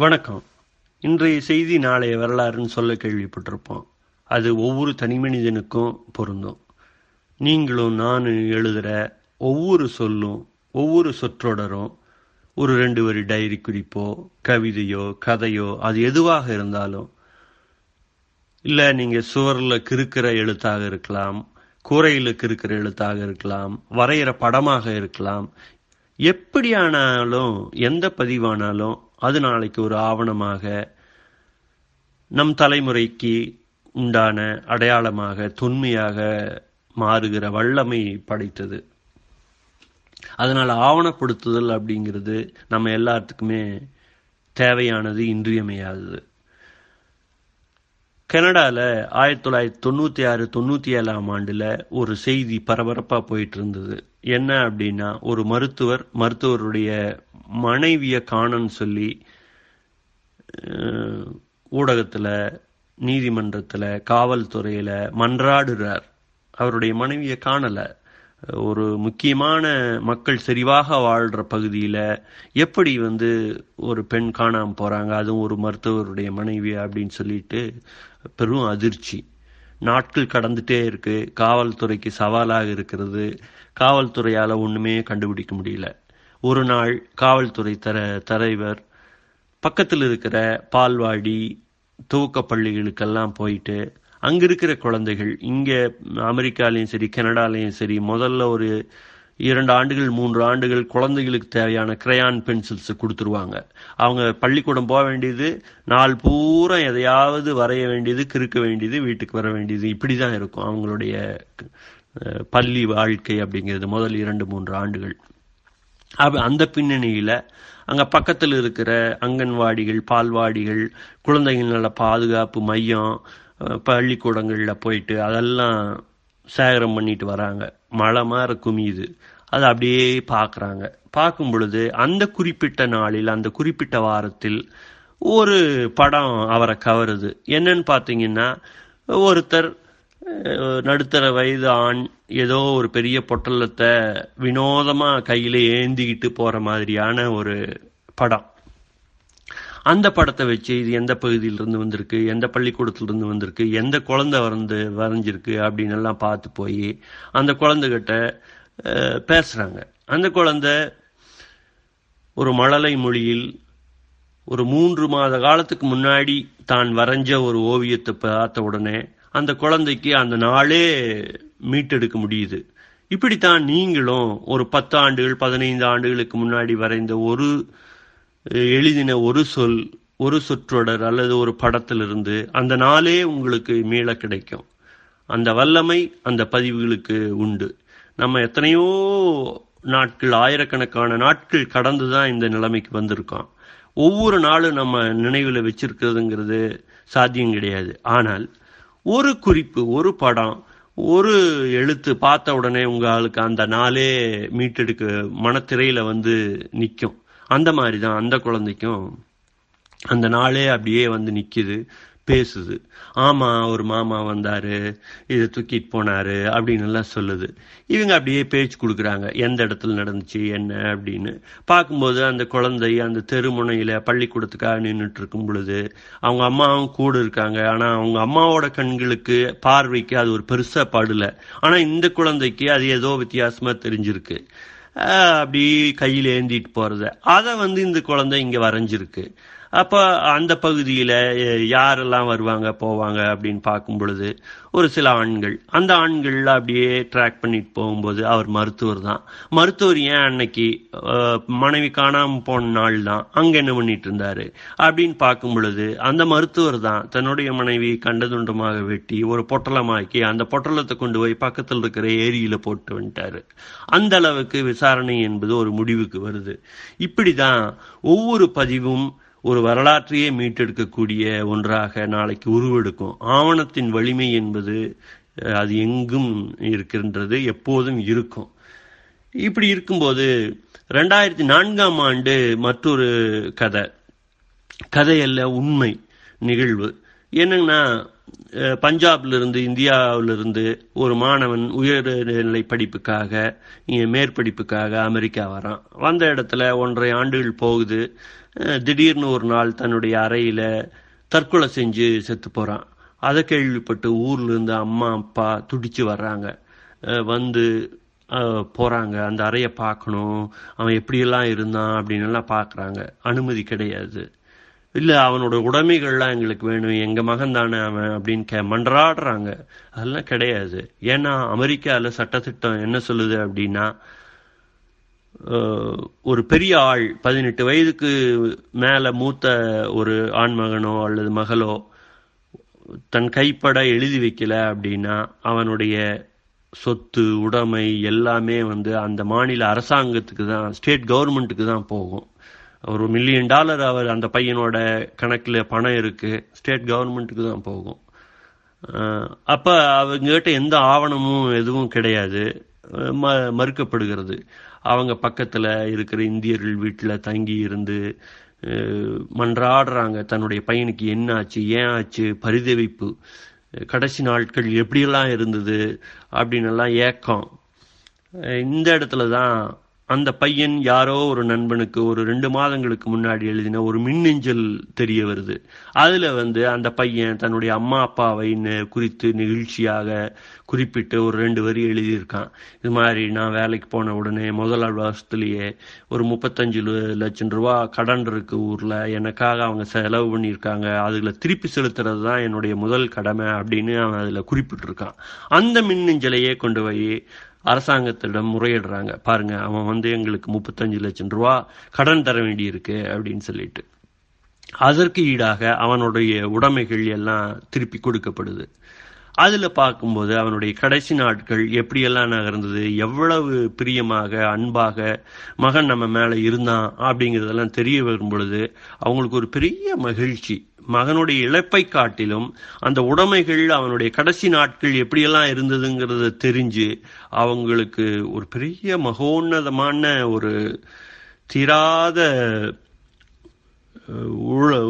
வணக்கம். இன்றைய செய்தி நாளைய வரலாறுன்னு சொல்ல கேள்விப்பட்டிருப்போம். அது ஒவ்வொரு தனி மனிதனுக்கும் பொருந்தும். நீங்களும் நானும் எழுதுகிற ஒவ்வொரு சொல்லும் ஒவ்வொரு சொற்றொடரும் ஒரு ரெண்டு வரி டைரி குறிப்போ கவிதையோ கதையோ அது எதுவாக இருந்தாலும் இல்லை நீங்கள் சுவரில் கிறுக்கிற எழுத்தாக இருக்கலாம் கூரையில் கிறுக்கிற எழுத்தாக இருக்கலாம் வரைகிற படமாக இருக்கலாம் எப்படியானாலும் எந்த பதிவானாலும் அது நாளைக்கு ஒரு ஆவணமாக நம் தலைமுறைக்கு உண்டான அடையாளமாக தொன்மையாக மாறுகிற வல்லமை படைத்தது. அதனால் ஆவணப்படுத்துதல் அப்படிங்கிறது நம்ம எல்லாத்துக்குமே தேவையானது இன்றியமையாதது. கனடாவில் ஆயிரத்தி தொள்ளாயிரத்தி தொண்ணூற்றி ஆறு தொண்ணூற்றி ஏழாம் ஆண்டில் ஒரு செய்தி பரபரப்பாக போயிட்டு இருந்தது. என்ன அப்படின்னா ஒரு மருத்துவர் மருத்துவருடைய மனைவியை காணன்னு சொல்லி ஊடகத்தில் நீதிமன்றத்தில் காவல்துறையில் மன்றாடுறார். அவருடைய மனைவியை காணலை. ஒரு முக்கியமான மக்கள் செறிவாக வாழ்கிற பகுதியில் எப்படி வந்து ஒரு பெண் காணாமல் போகிறாங்க அதுவும் ஒரு மருத்துவருடைய மனைவி அப்படின்னு சொல்லிட்டு பெரும் அதிர்ச்சி. நாட்கள் கடந்துட்டே இருக்குது காவல்துறைக்கு சவாலாக இருக்கிறது. காவல்துறையால் ஒன்றுமே கண்டுபிடிக்க முடியல. ஒரு நாள் காவல்துறை தர தலைவர் பக்கத்தில் இருக்கிற பால்வாடி துவக்க பள்ளிகளுக்கெல்லாம் போயிட்டு அங்கே இருக்கிற குழந்தைகள் இங்கே அமெரிக்காலையும் சரி கனடாலையும் சரி முதல்ல ஒரு இரண்டு ஆண்டுகள் மூன்று ஆண்டுகள் குழந்தைகளுக்கு தேவையான கிரையான் பென்சில்ஸ் கொடுத்துருவாங்க. அவங்க பள்ளிக்கூடம் போக வேண்டியது நாள் பூரா எதையாவது வரைய வேண்டியது கிறுக்க வேண்டியது வீட்டுக்கு வர வேண்டியது இப்படி தான் இருக்கும். அவங்களுடைய பள்ளி வாழ்க்கை அப்படிங்கிறது முதல் இரண்டு மூன்று ஆண்டுகள். அந்த பின்னணியில் அங்கே பக்கத்தில் இருக்கிற அங்கன்வாடிகள் பால்வாடிகள் குழந்தைகள் நல்ல பாதுகாப்பு மையம் பள்ளிக்கூடங்களில் போயிட்டு அதெல்லாம் சேகரம் பண்ணிட்டு வராங்க. மழை மாற குமியுது. அதை அப்படியே பார்க்குறாங்க பார்க்கும் பொழுது அந்த குறிப்பிட்ட நாளில் அந்த குறிப்பிட்ட வாரத்தில் ஒரு படம் அவரை கவருது. என்னன்னு பார்த்தீங்கன்னா ஒருத்தர் நடுத்தர வயது ஆண் ஏதோ ஒரு பெரிய பொட்டலத்தை வினோதமாக கையில் ஏந்திக்கிட்டு போகிற மாதிரியான ஒரு படம். அந்த படத்தை வச்சு இது எந்த பகுதியிலிருந்து வந்திருக்கு எந்த பள்ளிக்கூடத்திலிருந்து வந்திருக்கு எந்த குழந்தை வந்து வரைஞ்சிருக்கு அப்படின்னு எல்லாம் பார்த்து போய் அந்த குழந்தைகிட்ட பேசுகிறாங்க அந்த குழந்தை ஒரு மழலை மொழியில் ஒரு மூன்று மாத காலத்துக்கு முன்னாடி தான் வரைஞ்ச ஒரு ஓவியத்தை பார்த்த உடனே அந்த குழந்தைக்கு அந்த நாளே மீட்டெடுக்க முடியுது. இப்படித்தான் நீங்களும் ஒரு பத்து ஆண்டுகள் பதினைந்து ஆண்டுகளுக்கு முன்னாடி வரைந்த ஒரு எழுதின ஒரு சொல் ஒரு சொற்றொடர் அல்லது ஒரு படத்திலிருந்து அந்த நாளே உங்களுக்கு மீள கிடைக்கும். அந்த வல்லமை அந்த பதிவுகளுக்கு உண்டு. நம்ம எத்தனையோ நாட்கள் ஆயிரக்கணக்கான நாட்கள் கடந்து தான் இந்த நிலைமைக்கு வந்திருக்கோம். ஒவ்வொரு நாளும் நம்ம நினைவில் வச்சிருக்கிறதுங்கிறது சாத்தியம் கிடையாது. ஆனால் ஒரு குறிப்பு ஒரு படம் ஒரு எழுத்து பார்த்த உடனே உங்களுக்கு அந்த நாளே மீட்டெடுக்க மனத்திரையில வந்து நிற்கும் அந்த மாதிரி தான் அந்த குழந்தைக்கும் அந்த நாளே அப்படியே வந்து நிற்கிது பேசுது. ஆமாம் ஒரு மாமா வந்தார் இதை தூக்கிட்டு போனார் அப்படின்னு எல்லாம் சொல்லுது. இவங்க அப்படியே பேச்சு கொடுக்குறாங்க. எந்த இடத்துல நடந்துச்சு என்ன அப்படின்னு. பார்க்கும்போது அந்த குழந்தை அந்த தெருமுனையில் பள்ளிக்கூடத்துக்காக நின்றுட்டு இருக்கும் பொழுது அவங்க அம்மாவும் கூட இருக்காங்க. ஆனால் அவங்க அம்மாவோட கண்களுக்கு பார்வைக்கு அது ஒரு பெருசாக படலை. ஆனால் இந்த குழந்தைக்கு அது ஏதோ வித்தியாசமாக தெரிஞ்சிருக்கு. அப்படி கையில் ஏந்திட்டு போகிறத அதை வந்து இந்த குழந்தை இங்கே வரைஞ்சிருக்கு. அப்போ அந்த பகுதியில் யாரெல்லாம் வருவாங்க போவாங்க அப்படின்னு பார்க்கும் பொழுது ஒரு சில ஆண்கள். அந்த ஆண்கள் அப்படியே ட்ராக் பண்ணிட்டு போகும்போது அவர் மருத்துவர் தான். மருத்துவர் ஏன் அன்னைக்கு மனைவி காணாமல் போன நாள் தான்? அங்கே என்ன பண்ணிட்டு இருந்தாரு? அப்படின்னு பார்க்கும் பொழுது அந்த மருத்துவர் தான் தன்னுடைய மனைவி கண்டதுண்டமாக வெட்டி ஒரு பொட்டலமாக்கி அந்த பொட்டலத்தை கொண்டு போய் பக்கத்தில் இருக்கிற ஏரியில போட்டு வந்துட்டாரு. அந்த அளவுக்கு விசாரணை என்பது ஒரு முடிவுக்கு வருது. இப்படிதான் ஒவ்வொரு பதிவும் ஒரு வரலாற்றையே மீட்டெடுக்கக்கூடிய ஒன்றாக நாளைக்கு உருவெடுக்கும். ஆவணத்தின் வலிமை என்பது அது எங்கும் இருக்கின்றது எப்போதும் இருக்கும். இப்படி இருக்கும்போது ரெண்டாயிரத்தி நான்காம் ஆண்டு மற்றொரு கதை. கதையல்ல உண்மை நிகழ்வு. என்னங்கன்னா அஹ், இந்தியாவிலிருந்து ஒரு மாணவன் உயர்நிலை படிப்புக்காக இங்கே மேற்படிப்புக்காக அமெரிக்கா வரான். வந்த இடத்துல ஒன்றரை ஆண்டுகள் போகுது. திடீர்னு ஒரு நாள் தன்னுடைய அறையில் தற்கொலை செஞ்சு செத்து போகிறான் அதை கேள்விப்பட்டு ஊர்லேருந்து அம்மா அப்பா துடிச்சு வர்றாங்க. வந்து போகிறாங்க அந்த அறையை பார்க்கணும். அவன் எப்படியெல்லாம் இருந்தான் அப்படின்னு எல்லாம் பார்க்குறாங்க. அனுமதி கிடையாது. இல்ல அவனோட உடைமைகள்லாம் எங்களுக்கு வேணும் எங்க மகன் தானே அவன் அப்படின்னு கே மன்றாடுறாங்க. அதெல்லாம் கிடையாது. ஏன்னா அமெரிக்கால சட்டத்திட்டம் என்ன சொல்லுது அப்படின்னா ஒரு பெரிய ஆள் பதினெட்டு வயதுக்கு மேல மூத்த ஒரு ஆண்மகனோ அல்லது மகளோ தன் கைப்பட எழுதி வைக்கல அப்படின்னா அவனுடைய சொத்து உடைமை எல்லாமே வந்து அந்த மாநில அரசாங்கத்துக்கு தான் ஸ்டேட் கவர்மெண்ட்டுக்கு தான் போகும். ஒரு மில்லியன் டாலர் அவர் அந்த பையனோட கணக்கில் பணம் இருக்குது ஸ்டேட் கவர்மெண்ட்டுக்கு தான் போகும். அப்போ அவங்ககிட்ட எந்த ஆவணமும் எதுவும் கிடையாது. ம- மறுக்கப்படுகிறது. அவங்க பக்கத்தில் இருக்கிற இந்தியர்கள் வீட்டில் தங்கி இருந்து மன்றாடுறாங்க. தன்னுடைய பையனுக்கு என்ன ஆச்சு ஏன் ஆச்சு பரிதவிப்பு. கடைசி நாட்கள் எப்படியெல்லாம் இருந்தது அப்படின்னு எல்லாம் ஏக்கம். இந்த இடத்துல தான் அந்த பையன் யாரோ ஒரு நண்பனுக்கு ஒரு ரெண்டு மாதங்களுக்கு முன்னாடி எழுதின ஒரு மின்னஞ்சல் தெரிய வருது. அதுல வந்து அந்த பையன் தன்னுடைய அம்மா அப்பாவை குறித்து நிகழ்ச்சியாக குறிப்பிட்டு ஒரு ரெண்டு வரி எழுதியிருக்கான். இது மாதிரி நான் வேலைக்கு போன உடனே முதல் வருஷத்துலயே ஒரு முப்பத்தஞ்சு லட்சம் ரூபா கடன் இருக்கு ஊர்ல. எனக்காக அவங்க செலவு பண்ணியிருக்காங்க. அதுல திருப்பி செலுத்துறது தான் என்னுடைய முதல் கடமை அப்படின்னு அவன் அதுல குறிப்பிட்டிருக்கான். அந்த மின்னஞ்சலையே கொண்டு போய் அரசாங்கத்திடம் முறையிடுறாங்க. பாருங்க அவன் வந்து எங்களுக்கு முப்பத்தஞ்சு லட்சம் ரூபா கடன் தர வேண்டியிருக்கு அப்படின்னு சொல்லிட்டு. அதற்கு ஈடாக அவனுடைய உடைமைகள் எல்லாம் திருப்பி கொடுக்கப்படுது. அதுல பார்க்கும்போது அவனுடைய கடைசி நாட்கள் எப்படியெல்லாம் நகர்ந்தது எவ்வளவு பிரியமாக அன்பாக மகன் நம்ம மேல இருந்தான் அப்படிங்கறதெல்லாம் தெரிய வரும் பொழுது அவங்களுக்கு ஒரு பெரிய மகிழ்ச்சி. மகனுடைய இழப்பை காட்டிலும் அந்த உடைமைகள் அவனுடைய கடைசி நாட்கள் எப்படியெல்லாம் இருந்ததுங்கிறத தெரிஞ்சு அவங்களுக்கு ஒரு பெரிய மகோன்னதமான ஒரு தீராத உள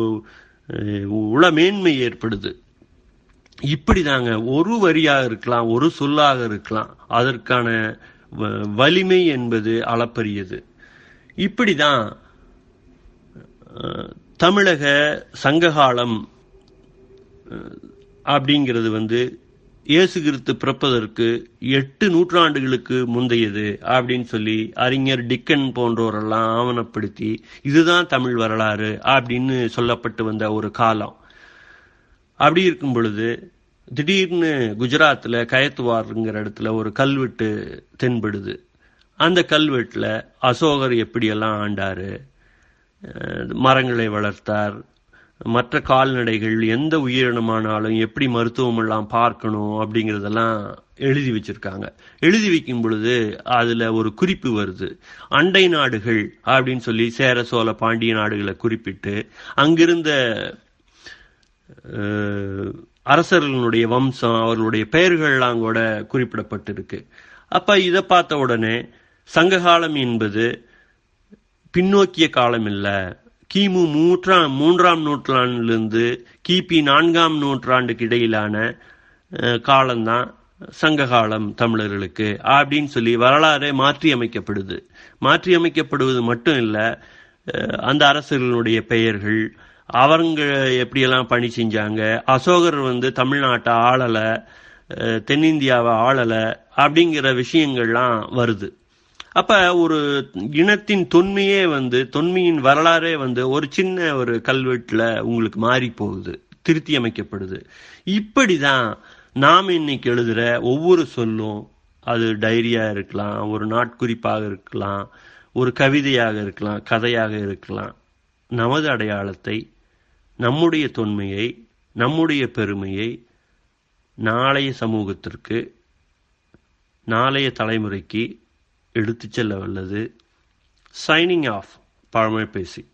உளமேன்மை ஏற்படுது. இப்படிதாங்க. ஒரு வரியாக இருக்கலாம் ஒரு சொல்லாக இருக்கலாம். அதற்கான வ- வலிமை என்பது அளப்பரியது. இப்படிதான் தமிழக சங்ககாலம் அப்படிங்கிறது வந்து இயேசு கிறிஸ்து பிறப்பதற்கு எட்டு நூற்றாண்டுகளுக்கு முந்தையது அப்படின்னு சொல்லி அறிஞர் டிக்கன் போன்றோரெல்லாம் ஆவணப்படுத்தி இதுதான் தமிழ் வரலாறு அப்படின்னு சொல்லப்பட்டு வந்த ஒரு காலம். அப்படி இருக்கும் பொழுது திடீர்னு குஜராத்தில் கயத்துவாருங்கிற இடத்துல ஒரு கல்வெட்டு தென்படுது. அந்த கல்வெட்டில் அசோகர் எப்படியெல்லாம் ஆண்டார்? மரங்களை வளர்த்தார். மற்ற கால்நடைகள் எந்த உயிரினமானாலும் எப்படி மருத்துவம் எல்லாம் பார்க்கணும் அப்படிங்கிறதெல்லாம் எழுதி வச்சிருக்காங்க. எழுதி வைக்கும் பொழுது அதுல ஒரு குறிப்பு வருது. அண்டை நாடுகள் அப்படின்னு சொல்லி சேர சோழ பாண்டிய நாடுகளை குறிப்பிட்டு அங்கிருந்த அரசர்களுடைய வம்சம் அவர்களுடைய பெயர்கள்லாம் கூட குறிப்பிடப்பட்டிருக்கு. அப்ப இதை பார்த்த உடனே சங்ககாலம் என்பது பின்னோக்கிய காலம் இல்ல. கிமு மூன்றாம் மூன்றாம் நூற்றாண்டிலிருந்து கிபி நான்காம் நூற்றாண்டுக்கு இடையிலான அஹ், காலம்தான் சங்ககாலம் தமிழர்களுக்கு. அப்படின்னு சொல்லி வரலாறே மாற்றி அமைக்கப்படுது. மாற்றி அமைக்கப்படுவது மட்டும் இல்லை அந்த அரசர்களுடைய பெயர்கள் அவங்க எப்படியெல்லாம் பணி செஞ்சாங்க? அசோகர் வந்து தமிழ்நாட்டை ஆளலை தென்னிந்தியாவை ஆளலை அப்படிங்கிற விஷயங்கள்லாம் வருது. அப்ப ஒரு இனத்தின் தொன்மையே வந்து தொன்மையின் வரலாறே வந்து ஒரு சின்ன ஒரு கல்வெட்டுல உங்களுக்கு மாறி போகுது திருத்தி அமைக்கப்படுது. இப்படிதான் நாம் இன்னைக்கு எழுதுற ஒவ்வொரு சொல்லும் அது டைரியா இருக்கலாம் ஒரு நாட்குறிப்பாக இருக்கலாம் ஒரு கவிதையாக இருக்கலாம் கதையாக இருக்கலாம். நமது அடையாளத்தை நம்முடைய தொன்மையை நம்முடைய பெருமையை நாளைய சமூகத்திற்கு நாளைய தலைமுறைக்கு எடுத்துச் செல்ல வல்லது. சைனிங் ஆஃப் பழமை பேசி.